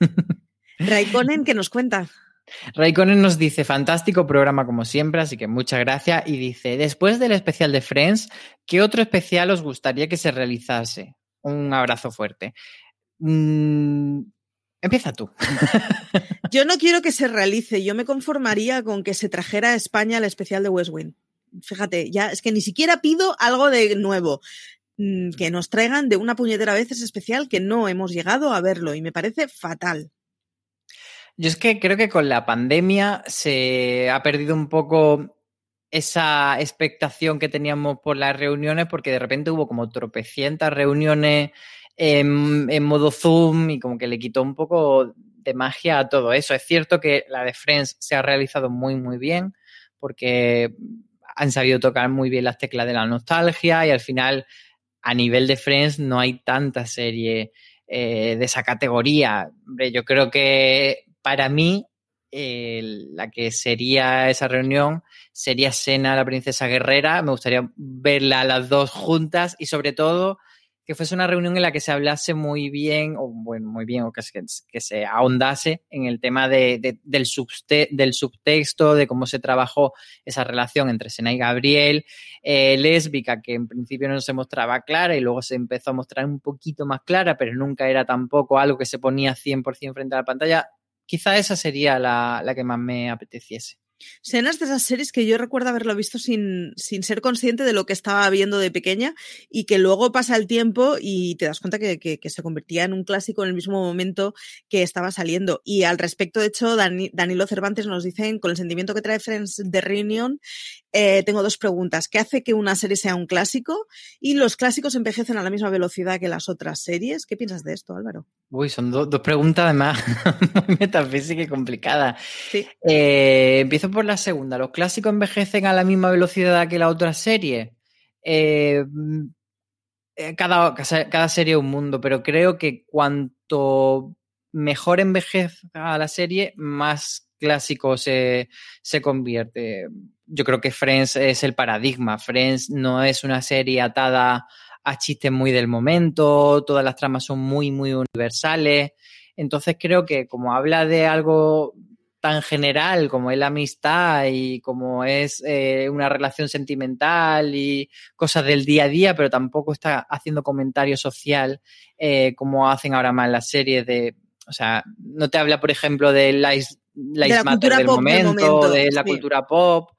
Raikkonen, ¿qué nos cuenta? Raikkonen nos dice, fantástico programa como siempre, así que muchas gracias. Y dice, después del especial de Friends, ¿qué otro especial os gustaría que se realizase? Un abrazo fuerte. Mm, empieza tú. yo no quiero que se realice, yo me conformaría con que se trajera a España el especial de West Wing. Fíjate, ya es que ni siquiera pido algo de nuevo mm, que nos traigan de una puñetera vez ese especial que no hemos llegado a verlo y me parece fatal. Yo es que creo que con la pandemia se ha perdido un poco esa expectación que teníamos por las reuniones, porque de repente hubo como tropecientas reuniones en, modo zoom y como que le quitó un poco de magia a todo eso. Es cierto que la de Friends se ha realizado muy, muy bien porque han sabido tocar muy bien las teclas de la nostalgia y al final a nivel de Friends no hay tanta serie eh, de esa categoría. Yo creo que para mí eh, la que sería esa reunión sería Sena, la princesa guerrera. Me gustaría verla a las dos juntas y sobre todo que fuese una reunión en la que se hablase muy bien, o bueno, muy bien, o que, que se ahondase en el tema de, del, subte, del, subtexto, de cómo se trabajó esa relación entre Sena y Gabriel, eh, lésbica, que en principio no se mostraba clara y luego se empezó a mostrar un poquito más clara, pero nunca era tampoco algo que se ponía 100% frente a la pantalla. Quizá esa sería la, la que más me apeteciese. Senas de esas series que yo recuerdo haberlo visto sin, sin, ser consciente de lo que estaba viendo de pequeña y que luego pasa el tiempo y te das cuenta que, que, se convertía en un clásico en el mismo momento que estaba saliendo. Y al respecto, de hecho, Dani, Danilo Cervantes nos dice, con el sentimiento que trae Friends de Reunion, eh, tengo dos preguntas. ¿Qué hace que una serie sea un clásico? Y los clásicos envejecen a la misma velocidad que las otras series. ¿Qué piensas de esto, Álvaro? Uy, son do dos preguntas además muy metafísicas y complicadas. Sí. Eh, empiezo por la segunda. ¿Los clásicos envejecen a la misma velocidad que la otra serie? Eh, cada, cada serie es un mundo, pero creo que cuanto mejor envejezca la serie, más clásico se, se convierte. Yo creo que Friends es el paradigma. Friends no es una serie atada a chistes muy del momento, todas las tramas son muy, muy universales. Entonces creo que como habla de algo tan general como es la amistad y como es eh, una relación sentimental y cosas del día a día, pero tampoco está haciendo comentario social eh, como hacen ahora más las series de, o sea, no te habla, por ejemplo, de la, la, de la cultura del, pop momento, del momento, de la sí. cultura pop,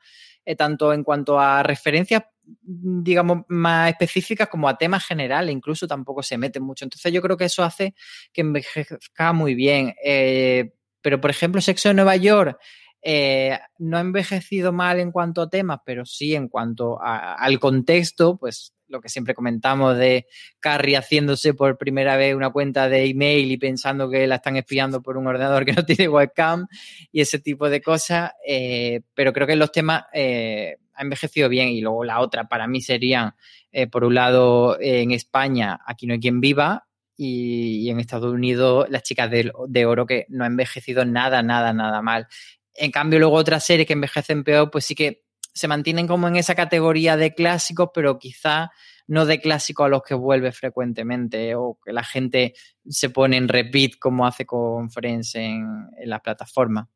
eh, tanto en cuanto a referencias digamos, más específicas como a temas generales, incluso tampoco se meten mucho. Entonces yo creo que eso hace que envejezca muy bien. Eh, pero, por ejemplo, Sexo en Nueva York eh, no ha envejecido mal en cuanto a temas, pero sí en cuanto al contexto, pues lo que siempre comentamos de Carrie haciéndose por primera vez una cuenta de email y pensando que la están espiando por un ordenador que no tiene webcam y ese tipo de cosas. Eh, pero creo que los temas eh, ha envejecido bien y luego la otra para mí serían, eh, por un lado, en España, aquí no hay quien viva. Y, y en Estados Unidos, las chicas de, de oro que no ha envejecido nada, nada, nada mal. En cambio, luego otras series que envejecen peor, pues sí que se mantienen como en esa categoría de clásicos, pero quizá no de clásicos a los que vuelve frecuentemente o que la gente se pone en repeat como hace con Friends en, en las plataformas.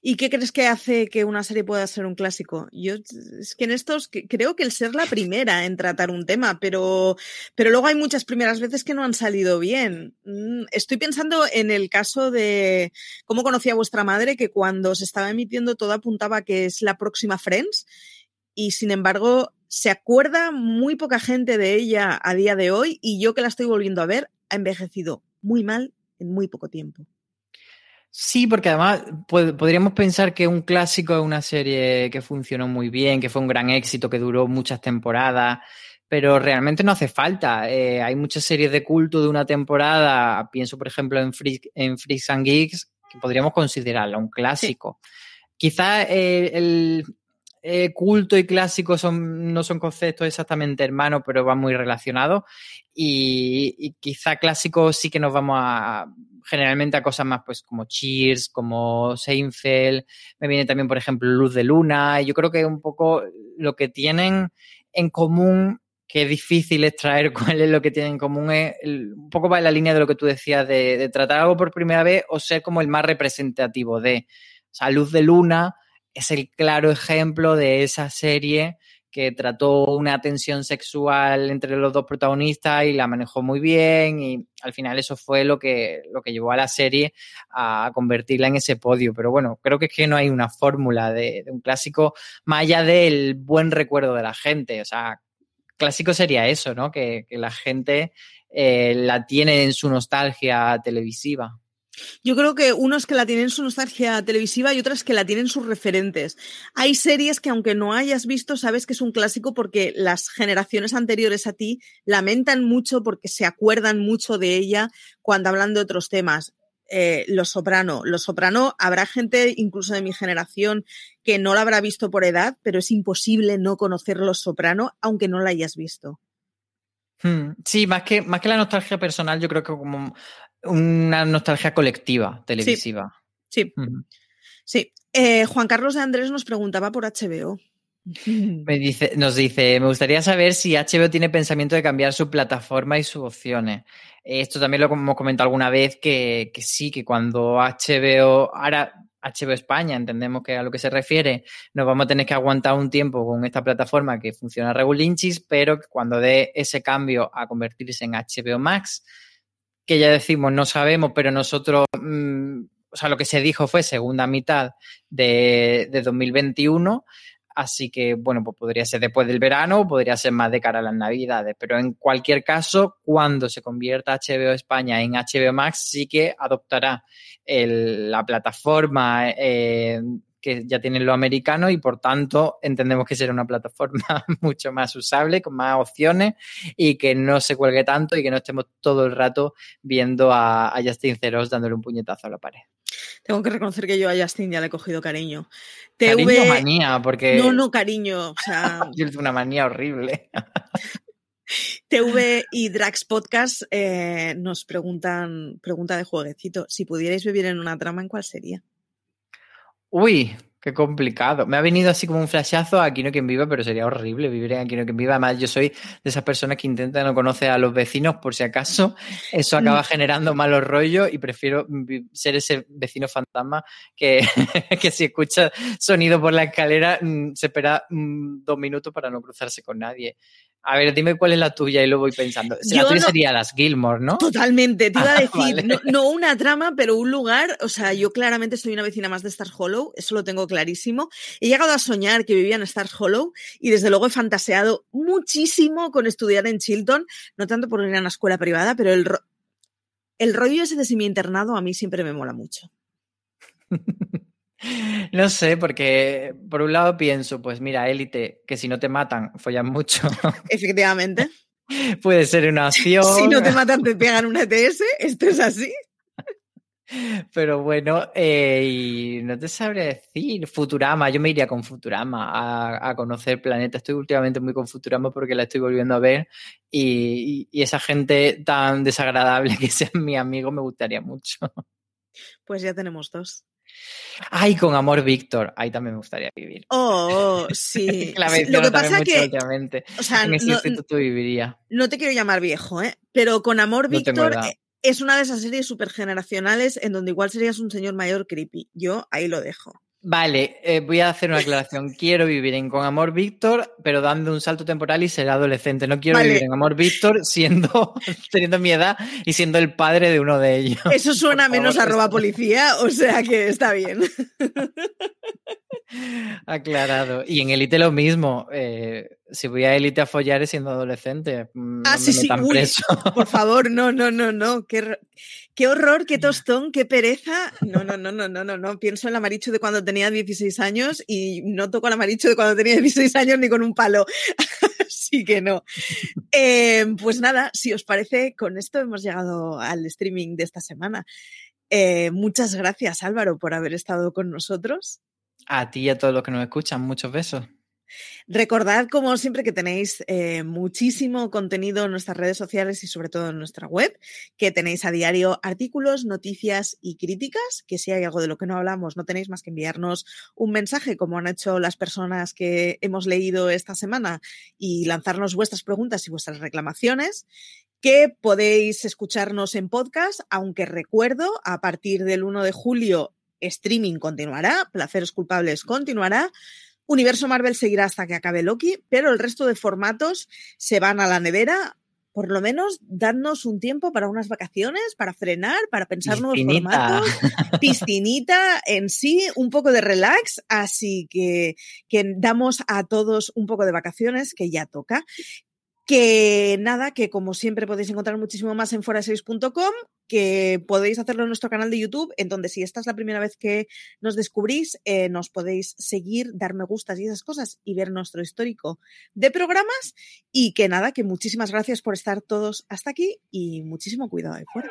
¿Y qué crees que hace que una serie pueda ser un clásico? Yo es que en estos creo que el ser la primera en tratar un tema, pero, pero luego hay muchas primeras veces que no han salido bien. Mm, estoy pensando en el caso de cómo conocía vuestra madre, que cuando se estaba emitiendo todo apuntaba que es la próxima Friends, y sin embargo se acuerda muy poca gente de ella a día de hoy, y yo que la estoy volviendo a ver, ha envejecido muy mal en muy poco tiempo. Sí, porque además pod podríamos pensar que un clásico es una serie que funcionó muy bien, que fue un gran éxito, que duró muchas temporadas, pero realmente no hace falta. Eh, hay muchas series de culto de una temporada, pienso por ejemplo en, Freak, en Freaks and Geeks, que podríamos considerarla un clásico. Sí. Quizás eh, el, eh, culto y clásico son, no son conceptos exactamente hermanos, pero van muy relacionados. Y, y, quizá clásico sí que nos vamos a generalmente a cosas más pues como Cheers, como Seinfeld. Me viene también, por ejemplo, Luz de Luna. Y yo creo que un poco lo que tienen en común que es difícil extraer cuál es lo que tienen en común es el, un poco va en la línea de lo que tú decías de, de, tratar algo por primera vez o ser como el más representativo de o sea, Luz de Luna es el claro ejemplo de esa serie que trató una tensión sexual entre los dos protagonistas y la manejó muy bien y al final eso fue lo que, lo que llevó a la serie a convertirla en ese podio. Pero bueno, creo que es que no hay una fórmula de, un clásico más allá del buen recuerdo de la gente. O sea, clásico sería eso, ¿no? Que, que la gente eh, la tiene en su nostalgia televisiva. Yo creo que unos que la tienen su nostalgia televisiva y otras que la tienen sus referentes. Hay series que aunque no hayas visto, sabes que es un clásico porque las generaciones anteriores a ti lamentan mucho porque se acuerdan mucho de ella cuando hablan de otros temas. Eh, Los Soprano. Los Soprano, habrá gente incluso de mi generación que no la habrá visto por edad, pero es imposible no conocer Los Soprano aunque no la hayas visto. Hmm, Sí, más que, más que la nostalgia personal, yo creo que como una nostalgia colectiva televisiva. Sí, sí. Eh, Juan Carlos de Andrés nos preguntaba por HBO. Me dice, nos dice, me gustaría saber si HBO tiene pensamiento de cambiar su plataforma y sus opciones. Esto también lo hemos comentado alguna vez, que, que sí, que cuando HBO, ahora HBO España, entendemos que a lo que se refiere, nos vamos a tener que aguantar un tiempo con esta plataforma que funciona regulinchis, pero que cuando dé ese cambio a convertirse en HBO Max, que ya decimos, no sabemos, pero nosotros, mm, o sea, lo que se dijo fue segunda mitad de, de 2021. Así que, bueno, pues podría ser después del verano podría ser más de cara a las navidades. Pero en cualquier caso, cuando se convierta HBO España en HBO Max, sí que adoptará el- la plataforma eh, que ya tienen los americanos y por tanto entendemos que será una plataforma mucho más usable, con más opciones y que no se cuelgue tanto y que no estemos todo el rato viendo a, a Justin Ceros dándole un puñetazo a la pared. Tengo que reconocer que yo a Justin ya le he cogido cariño. Cariño TV... o manía, porque No, no, cariño. O sea, yo una manía horrible. TV y Drax Podcast eh, nos preguntan, pregunta de jueguecito, si pudierais vivir en una trama, ¿en cuál sería? Uy, qué complicado. Me ha venido así como un flashazo a Aquí no quien viva, pero sería horrible vivir en Aquí no quien viva. Además, yo soy de esas personas que intentan no conocer a los vecinos por si acaso eso acaba generando malos rollos y prefiero ser ese vecino fantasma que, que si escucha sonido por la escalera mm, se espera mm, dos minutos para no cruzarse con nadie. A ver, dime cuál es la tuya y lo voy pensando. La Yo tuya no- sería las Gilmore, ¿no? Totalmente, te iba a Ah, decir, vale. no, no una trama, pero un lugar, o sea, yo claramente soy una vecina más de Stars Hollow, eso lo tengo clarísimo. He llegado a soñar que vivía en Stars Hollow y desde luego he fantaseado muchísimo con estudiar en Chilton, no tanto por ir a una escuela privada, pero el, ro- el rollo ese de semi-internado a mí siempre me mola mucho. No sé, porque por un lado pienso, pues mira, élite, que si no te matan, follan mucho. Efectivamente. Puede ser una opción. Si no te matan, te pegan un ETS, esto es así. Pero bueno, eh, y no te sabré decir. Futurama, yo me iría con Futurama a, a conocer planeta. Estoy últimamente muy con Futurama porque la estoy volviendo a ver. Y, y- y esa gente tan desagradable que sean mi amigo me gustaría mucho. Pues ya tenemos dos. Ay, con Amor Víctor. Ahí también me gustaría vivir. Oh, sí. La Sí, Lo que pasa que, o sea, En ese no, instituto viviría. no te quiero llamar viejo, ¿eh? Pero con Amor No Víctor eh, es una de esas series supergeneracionales en donde igual serías un señor mayor creepy. Yo ahí lo dejo. Vale, eh, voy a hacer una aclaración. Quiero vivir en Con Amor Víctor, pero dando un salto temporal y ser adolescente. No quiero Vale. vivir en Amor Víctor siendo, teniendo mi edad y siendo el padre de uno de ellos. Eso suena favor, menos arroba policía, o sea que está bien. Aclarado. Y en Élite lo mismo. eh, si voy a Élite a follar es siendo adolescente. mm, Ah, no sí, sí, uy. Por favor, no, no, no, no. Qué, qué horror, qué tostón, qué pereza. No, no, no, no, no, no, no. Pienso en la Marichu de cuando tenía 16 años y no toco a la Marichu de cuando tenía 16 años ni con un palo. Así que no. Eh, pues nada, si os parece, con esto hemos llegado al streaming de esta semana. Eh, muchas gracias, Álvaro, por haber estado con nosotros. A ti y a todos los que nos escuchan, muchos besos. Recordad, como siempre, que tenéis eh, muchísimo contenido en nuestras redes sociales y sobre todo en nuestra web, que tenéis a diario artículos, noticias y críticas, que si hay algo de lo que no hablamos, no tenéis más que enviarnos un mensaje, como han hecho las personas que hemos leído esta semana, y lanzarnos vuestras preguntas y vuestras reclamaciones que podéis escucharnos en podcast, aunque recuerdo, a partir del 1 de julio, streaming continuará, Placeres Culpables continuará, Universo Marvel seguirá hasta que acabe Loki, pero el resto de formatos se van a la nevera. Por lo menos darnos un tiempo para unas vacaciones, para frenar, para pensar nuevos formatos, piscinita en sí, un poco de relax, así que, que damos a todos un poco de vacaciones que ya toca. Que nada, que como siempre podéis encontrar muchísimo más en foraseis.com, que podéis hacerlo en nuestro canal de YouTube, en donde si esta es la primera vez que nos descubrís, eh, nos podéis seguir, dar me gustas y esas cosas y ver nuestro histórico de programas. Y que nada, que muchísimas gracias por estar todos hasta aquí y muchísimo cuidado ahí fuera.